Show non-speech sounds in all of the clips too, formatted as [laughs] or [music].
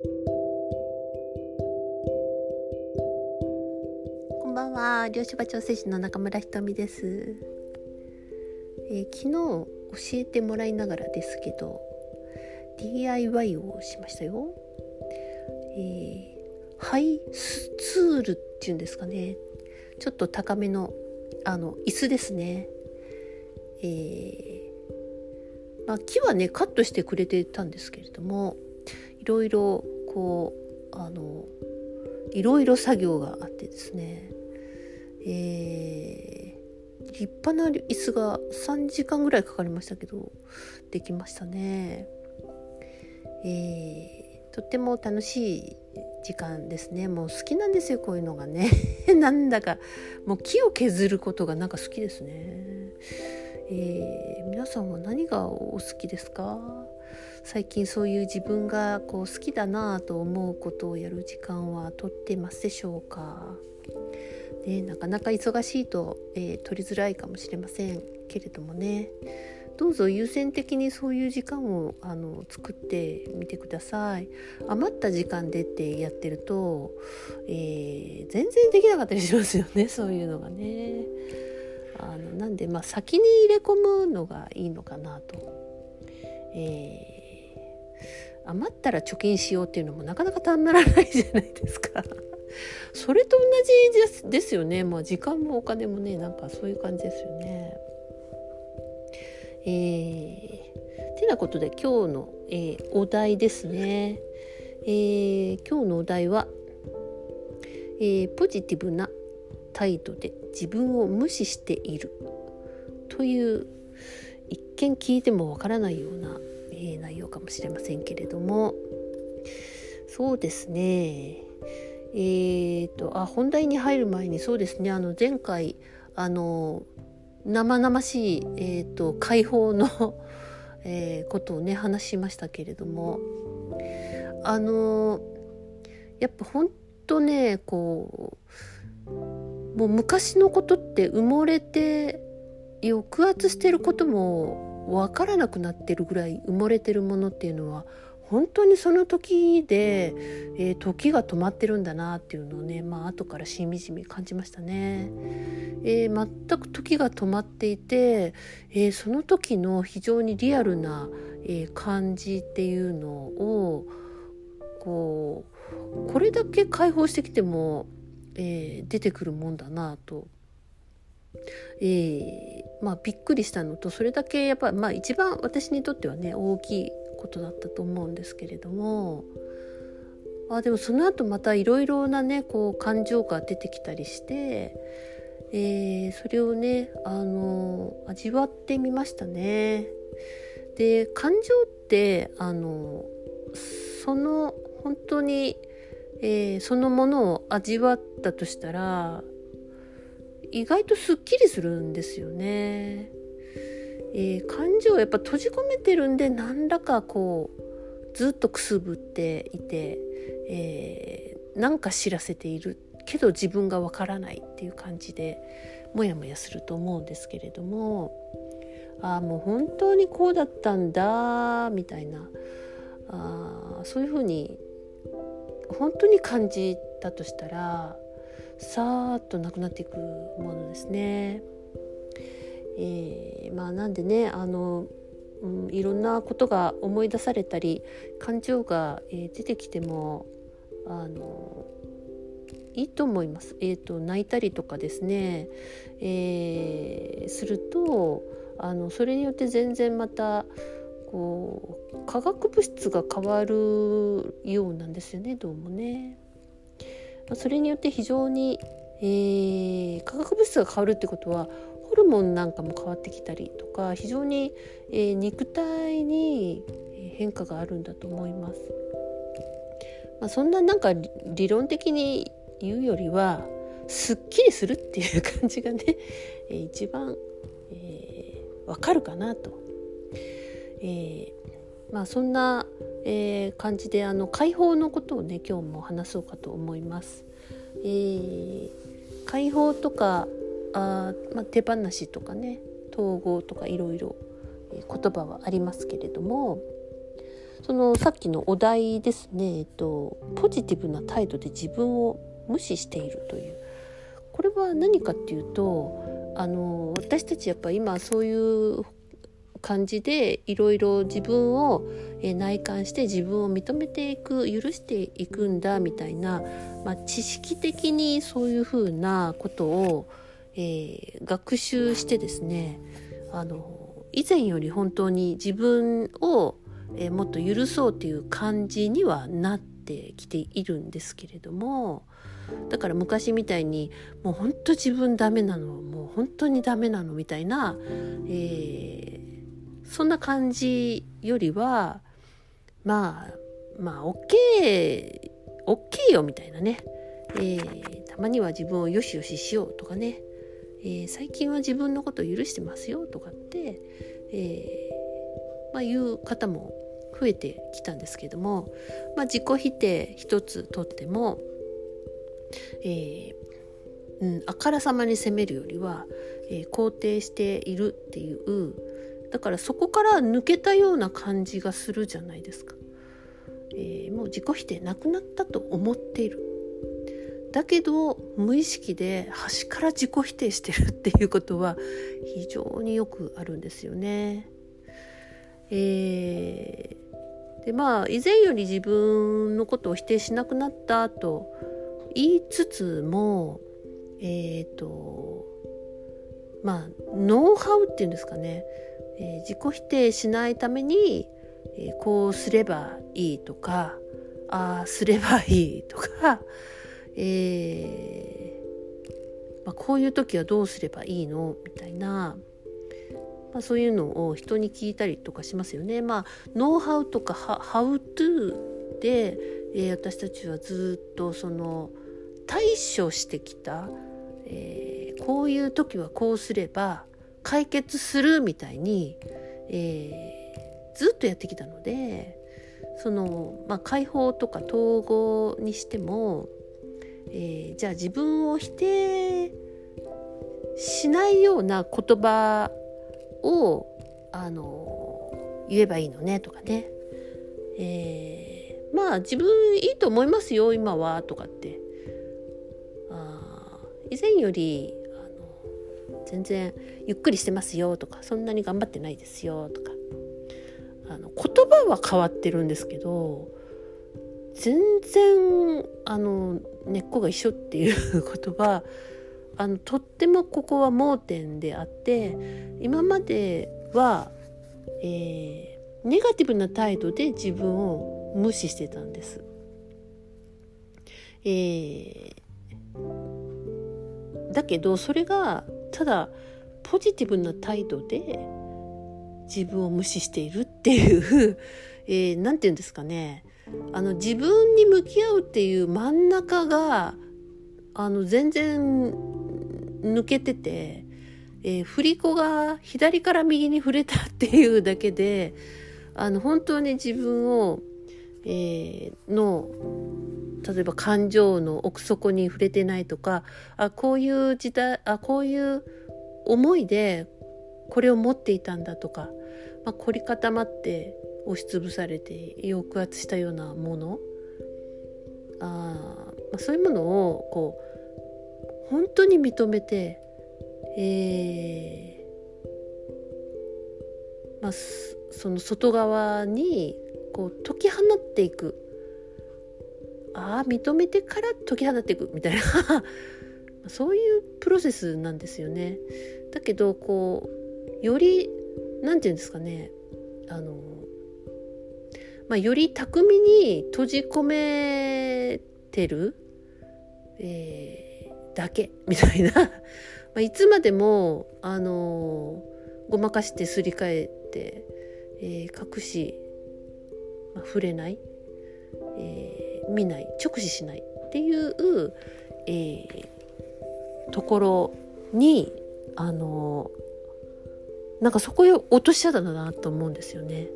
こんばんは。漁師場調整士の中村ひとみです、えー、昨日教えてもらいながらですけど DIY をしましたよ、えー、ハイスツールっていうんですかね。ちょっと高めのあの椅子ですね。えー、まあ、木はねカットしてくれてたんですけれどもろいろこうあのいろいろ作業があってですね、えー、立派な椅子が3時間ぐらいかかりましたけどできましたね。えー、とっても楽しい時間ですねもう好きなんですよこういうのがね [laughs] なんだかもう木を削ることがなんか好きですね。えー、皆さんは何がお好きですか？最近そういう自分がこう好きだなと思うことをやる時間はとってますでしょうか、ね、なかなか忙しいと、えー、取りづらいかもしれませんけれどもね。どうぞ優先的にそういう時間をあの作ってみてください。余った時間でってやってると、えー、全然できなかったりしますよね [laughs] そういうのがね。あのなんでまあ先に入れ込むのがいいのかなと、えー、余ったら貯金しようっていうのもなかなかたまらないじゃないですか。[laughs] それと同じですですよね。まあ時間もお金もねなんかそういう感じですよね。えー、てなことで今日の、えー、お題ですね、えー、今日のお題は、えー、ポジティブな態度で自分を無視しているという一見聞いてもわからないような、えー、内容かもしれませんけれども。そうですね。えーとあ本題に入る前にそうですね。あの前回あの生々しい、えーと、解放の [laughs] えー、ことをね話しましたけれども。あのやっぱ本当ねこうもう昔のことって埋もれて抑圧してることも分からなくなってるぐらい埋もれてるものっていうのは本当にその時で、えー、時が止まってるんだなっていうのをねまあ後からしみじみ感じましたね。えー、全く時が止まっていて、えー、その時の非常にリアルな、え感じっていうのをこうこれだけ解放してきてもえ、出てくるもんだなと、えー、まあびっくりしたのとそれだけやっぱまあ一番私にとってはね大きいことだったと思うんですけれどもあでもその後またいろいろなねこう感情が出てきたりして、えー、それをねあの味わってみましたね。で感情ってあのその本当にえー、そのものを味わったとしたら意外とすっきりするんですよね。えー、感情をやっぱ閉じ込めてるんで何らかこうずっとくすぶっていて、えー、なんか知らせているけど自分がわからないっていう感じでモヤモヤすると思うんですけれどもああもう本当にこうだったんだみたいなあそういうふうに本当に感じたとしたらさーっとなくなっていくものですね。えー、まあなんでねあの、うん、いろんなことが思い出されたり感情が、えー、出てきてもあのいいと思います。えーと、泣いたりとかですね、えー、するとあのそれによって全然またこう化学物質が変わるようなんですよねどうもね。それによって非常に、えー、化学物質が変わるってことはホルモンなんかも変わってきたりとか非常に、えー、肉体に変化があるんだと思います。まあ、そんななんか理論的に言うよりはすっきりするっていう感じがね、一番、えー、わかるかなとえー、まあ、そんな、えー、感じであの解放のことをね今日も話そうかと思います。えー、解放とかあ、まあ、手放しとかね統合とかいろいろ言葉はありますけれどもそのさっきのお題ですね、えっと、ポジティブな態度で自分を無視しているというこれは何かっていうとあの私たちやっぱ今そういう感じでいろいろ自分を内観して自分を認めていく許していくんだみたいな、まあ、知識的にそういうふうなことを、えー、学習してですねあの以前より本当に自分を、えー、もっと許そうという感じにはなってきているんですけれどもだから昔みたいにもう本当自分ダメなのもう本当にダメなのみたいな、えー、そんな感じよりはまあまあ OK OK よみたいなね、えー、たまには自分をよしよししようとかね、えー、最近は自分のことを許してますよとかって、えー、まあ、言う方も増えてきたんですけども、まあ、自己否定一つとっても、えうん、あからさまに責めるよりは、え肯定しているっていうだからそこから抜けたような感じがするじゃないですか、えー、もう自己否定なくなったと思っている。だけど無意識で端から自己否定してるっていうことは非常によくあるんですよね。えー、でまあ以前より自分のことを否定しなくなったと言いつつもえっ、ー、とまあノウハウっていうんですかね。えー、自己否定しないために、えー、こうすればいいとかああすればいいとか、えーまあ、こういう時はどうすればいいの？みたいな、まあ、そういうのを人に聞いたりとかしますよね。まあ、ノウハウとかハウトゥーで、えー、私たちはずっとその対処してきた、えー、こういう時はこうすれば解決するみたいに、えー、ずっとやってきたのでその、まあ、解放とか統合にしても、えー、じゃあ自分を否定しないような言葉をあの言えばいいのねとかね、えー、まあ自分いいと思いますよ今はとかって。あ以前より全然ゆっくりしてますよとかそんなに頑張ってないですよとかあの言葉は変わってるんですけど全然あの根っこが一緒っていうことはあのとってもここは盲点であって今までは、えー、ネガティブな態度で自分を無視してたんです。えー、だけどそれがただポジティブな態度で自分を無視しているっていう [laughs] えー、て言うんですかね。あの自分に向き合うっていう真ん中があの全然抜けてて、えー、振り子が左から右に触れたっていうだけであの本当に自分を、えー、の例えば感情の奥底に触れてないとかあこういう時代あこういう思いでこれを持っていたんだとか、まあ、凝り固まって押しつぶされて抑圧したようなもの。あ、まあ、そういうものをこう本当に認めて、えーまあ、その外側にこう解き放っていく。ああ認めてから解き放っていくみたいな。[laughs] そういうプロセスなんですよね。だけどこうより何て言うんですかね。あの、まあ、より巧みに閉じ込めてる、えー、だけみたいな。[laughs] まいつまでもあのごまかしてすり替えて、えー、隠し、まあ、触れない、えー見ない直視しないっていう、えー、ところにあのなんかそこへ落としちゃったんだなと思うんですよね。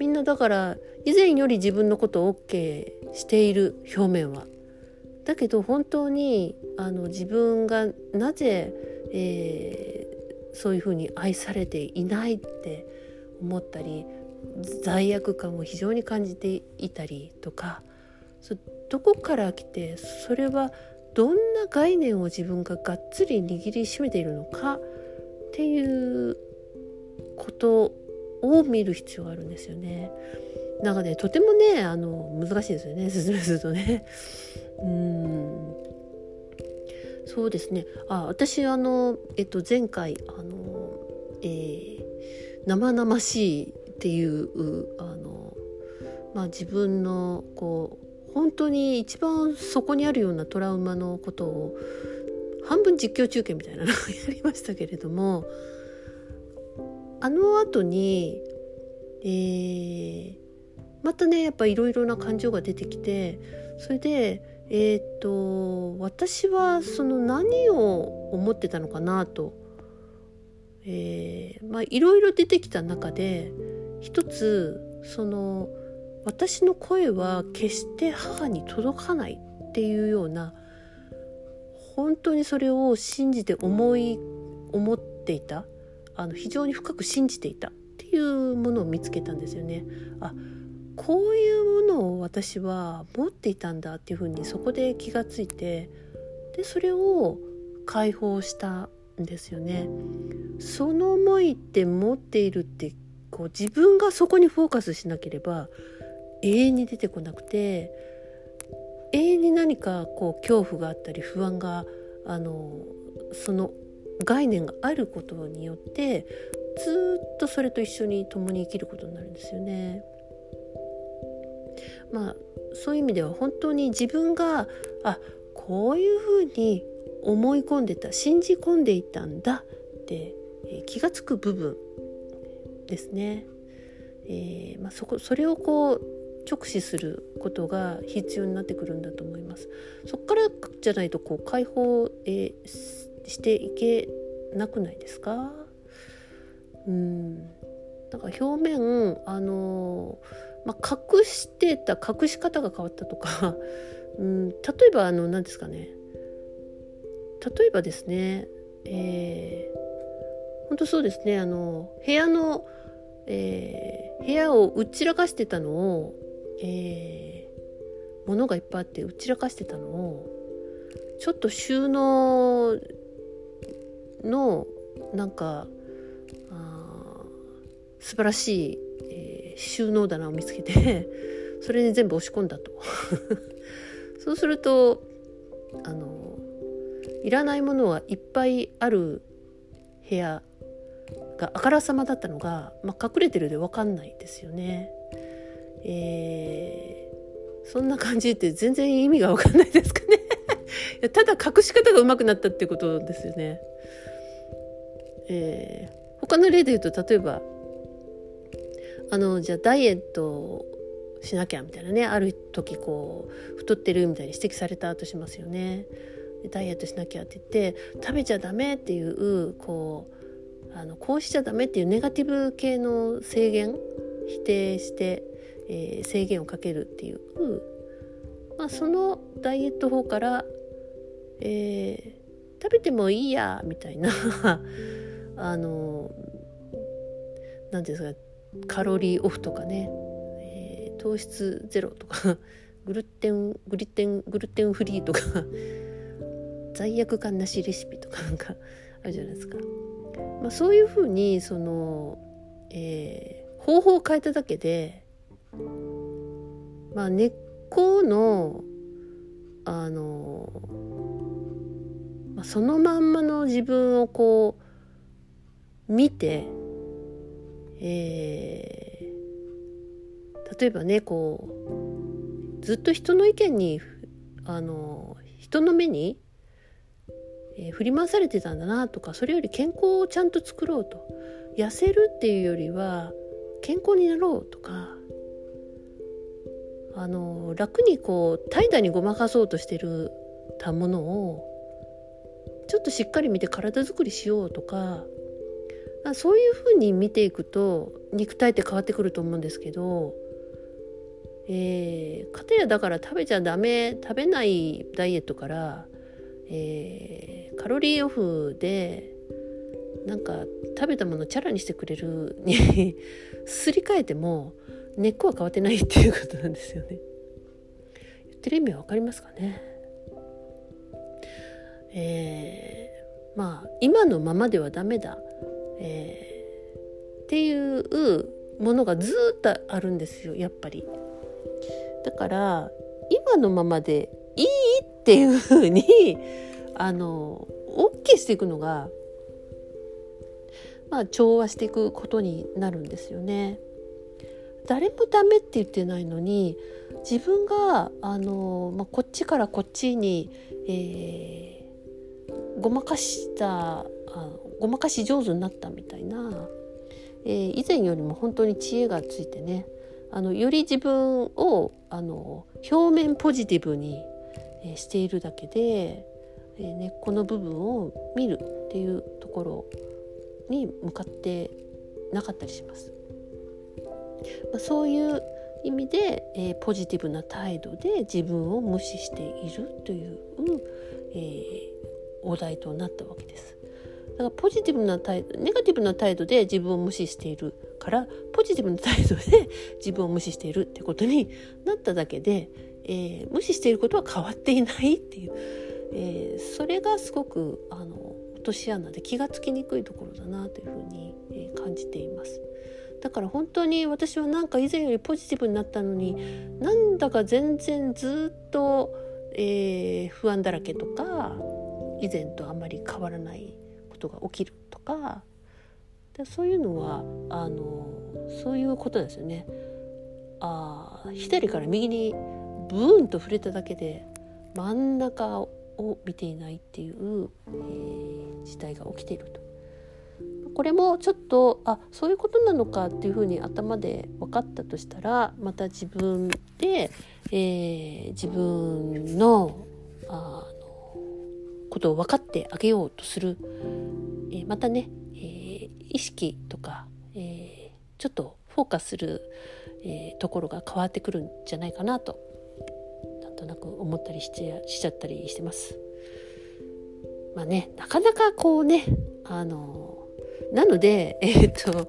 みんなだから以前より自分のことを OK している表面は。だけど本当にあの自分がなぜ、えー、そういうふうに愛されていないって思ったり罪悪感を非常に感じていたりとかどこから来てそれはどんな概念を自分ががっつり握りしめているのかっていうことを見る必要があるんですよね。なんかねとてもねあの難しいですよね説明するとね。うんそうですねあ私あの、えっと、前回あの、えー、生々しいっていうあの、まあ、自分のこう本当に一番そこにあるようなトラウマのことを半分実況中継みたいなのを [laughs] やりましたけれどもあの後に、えー、またねやっぱいろいろな感情が出てきてそれでえっ、と私はその何を思ってたのかなと、えー、まあいろいろ出てきた中で一つその私の声は決して母に届かないっていうような本当にそれを信じて思い思っていたあの非常に深く信じていたっていうものを見つけたんですよね。あこういうものを私は持っていたんだっていうふうにそこで気がついてでそれを解放したんですよね。その思いって持っているってこう自分がそこにフォーカスしなければ永遠に出てこなくて永遠に何かこう恐怖があったり不安があのその概念があることによってずっとそれと一緒に共に生きることになるんですよね。まあそういう意味では本当に自分があこういうふうに思い込んでた信じ込んでいたんだって、え、気が付く部分ですね。えーまあ、そこそれをこう直視することが必要になってくるんだと思います。そこからじゃないとこう解放、えー、していけなくないですか？うん。なんか表面あのー、まあ、隠してた隠し方が変わったとか。[laughs] うん。例えばあの何ですかね。例えばですねえー、本当そうですね。あの部屋の、えー、部屋をうちらかしてたのをえー、物がいっぱいあってうちらかしてたのをちょっと収納のなんかあ素晴らしい、えー、収納棚を見つけて [laughs] それに全部押し込んだと。[laughs] そうするとあのいらないものはいっぱいある部屋があからさまだったのが、まあ、隠れてるで分かんないですよね。えー、そんな感じって全然意味が分かんないですかね [laughs] ただ隠し方が上手くなったってことですよね。えー、他の例で言うと例えばあのじゃあダイエットしなきゃみたいなねある時こう太ってるみたいに指摘されたとしますよね。ダイエットしなきゃって言って食べちゃダメっていうこうあのこうしちゃダメっていうネガティブ系の制限否定してえー、制限をかけるっていう、まあ、そのダイエット法から、えー、食べてもいいやみたいな。[laughs] あの何ですかカロリーオフとかね、えー、糖質ゼロとか。[laughs] グルテングリテングルテンフリーとか。罪悪感なしレシピとかなんかあるじゃないですか。まあ、そういうふうにその、えー、方法を変えただけでまあ根っこのあの、まあ、そのまんまの自分をこう見て、えー、例えばねこうずっと人の意見にあの人の目に、えー、振り回されてたんだなとかそれより健康をちゃんと作ろうと。痩せるっていうよりは健康になろうとかあの楽にこう怠惰にごまかそうとしてるたものをちょっとしっかり見て体づくりしようとかそういうふうに見ていくと肉体って変わってくると思うんですけど、えー、かたやだから食べちゃダメ食べないダイエットから、えー、カロリーオフでなんか食べたものチャラにしてくれるにすり替えても根っこは変わってないっていうことなんですよね。言ってる意味は分かりますかね。えー、まあ今のままではダメだ、えー、っていうものがずっとあるんですよやっぱり。だから今のままでっていうふうに [laughs] あの OK していくのがまあ調和していくことになるんですよね。誰もダメって言ってないのに自分があの、まあ、こっちからこっちに、えー、ごまかしたあごまかし上手になったみたいな、えー、以前よりも本当に知恵がついてねあのより自分をあの表面ポジティブに、えー、しているだけで、えー、根っこの部分を見るっていうところに向かってなかったりします。まあ、そういう意味で、えー、ポジティブな態度で自分を無視しているという、えー、お題となったわけです。だからポジティブな態度ネガティブな態度で自分を無視しているからポジティブな態度で自分を無視しているってことになっただけで、えー、無視していることは変わっていないっていう、えー、それがすごくあの落とし穴で気がつきにくいところだなというふうに、えー、感じています。だから本当に私はなんか以前よりポジティブになったのになんだか全然ずっと、えー、不安だらけとか以前とあんまり変わらないことが起きるとかでそういうのはあのそういうことですよね。あ左から右にブーンと触れただけで真ん中を見ていないっていう、えー、事態が起きていると。これもちょっとあそういうことなのかっていうふうに頭で分かったとしたらまた自分で、えー、自分のあのことを分かってあげようとする、えー、またね、えー、意識とか、えちょっとフォーカスする、えところが変わってくるんじゃないかなととなく思ったりしちゃしちゃったりしてます。まあねなかなかこうねあのなので [laughs] えっ、と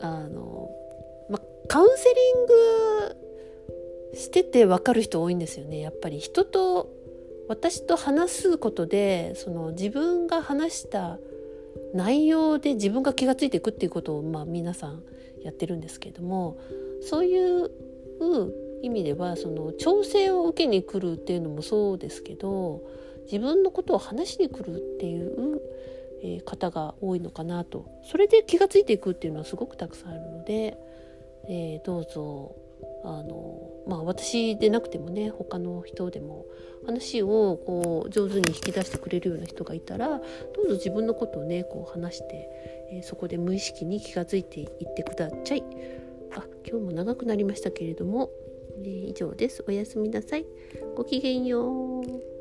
あの、ま、カウンセリングしてて分かる人多いんですよねやっぱり人と私と話すことでその自分が話した内容で自分が気が付いていくっていうことを、まあ、皆さんやってるんですけれどもそういう意味ではその調整を受けに来るっていうのもそうですけど自分のことを話しに来るっていう方が多いのかなとそれで気が付いていくっていうのはすごくたくさんあるので、えー、どうぞあのまあ私でなくてもね他の人でも話をこう上手に引き出してくれるような人がいたらどうぞ自分のことをねこう話して、えー、そこで無意識に気が付いていってください。あ今日も長くなりましたけれども、えー、以上です。おやすみなさい。ごきげんよう。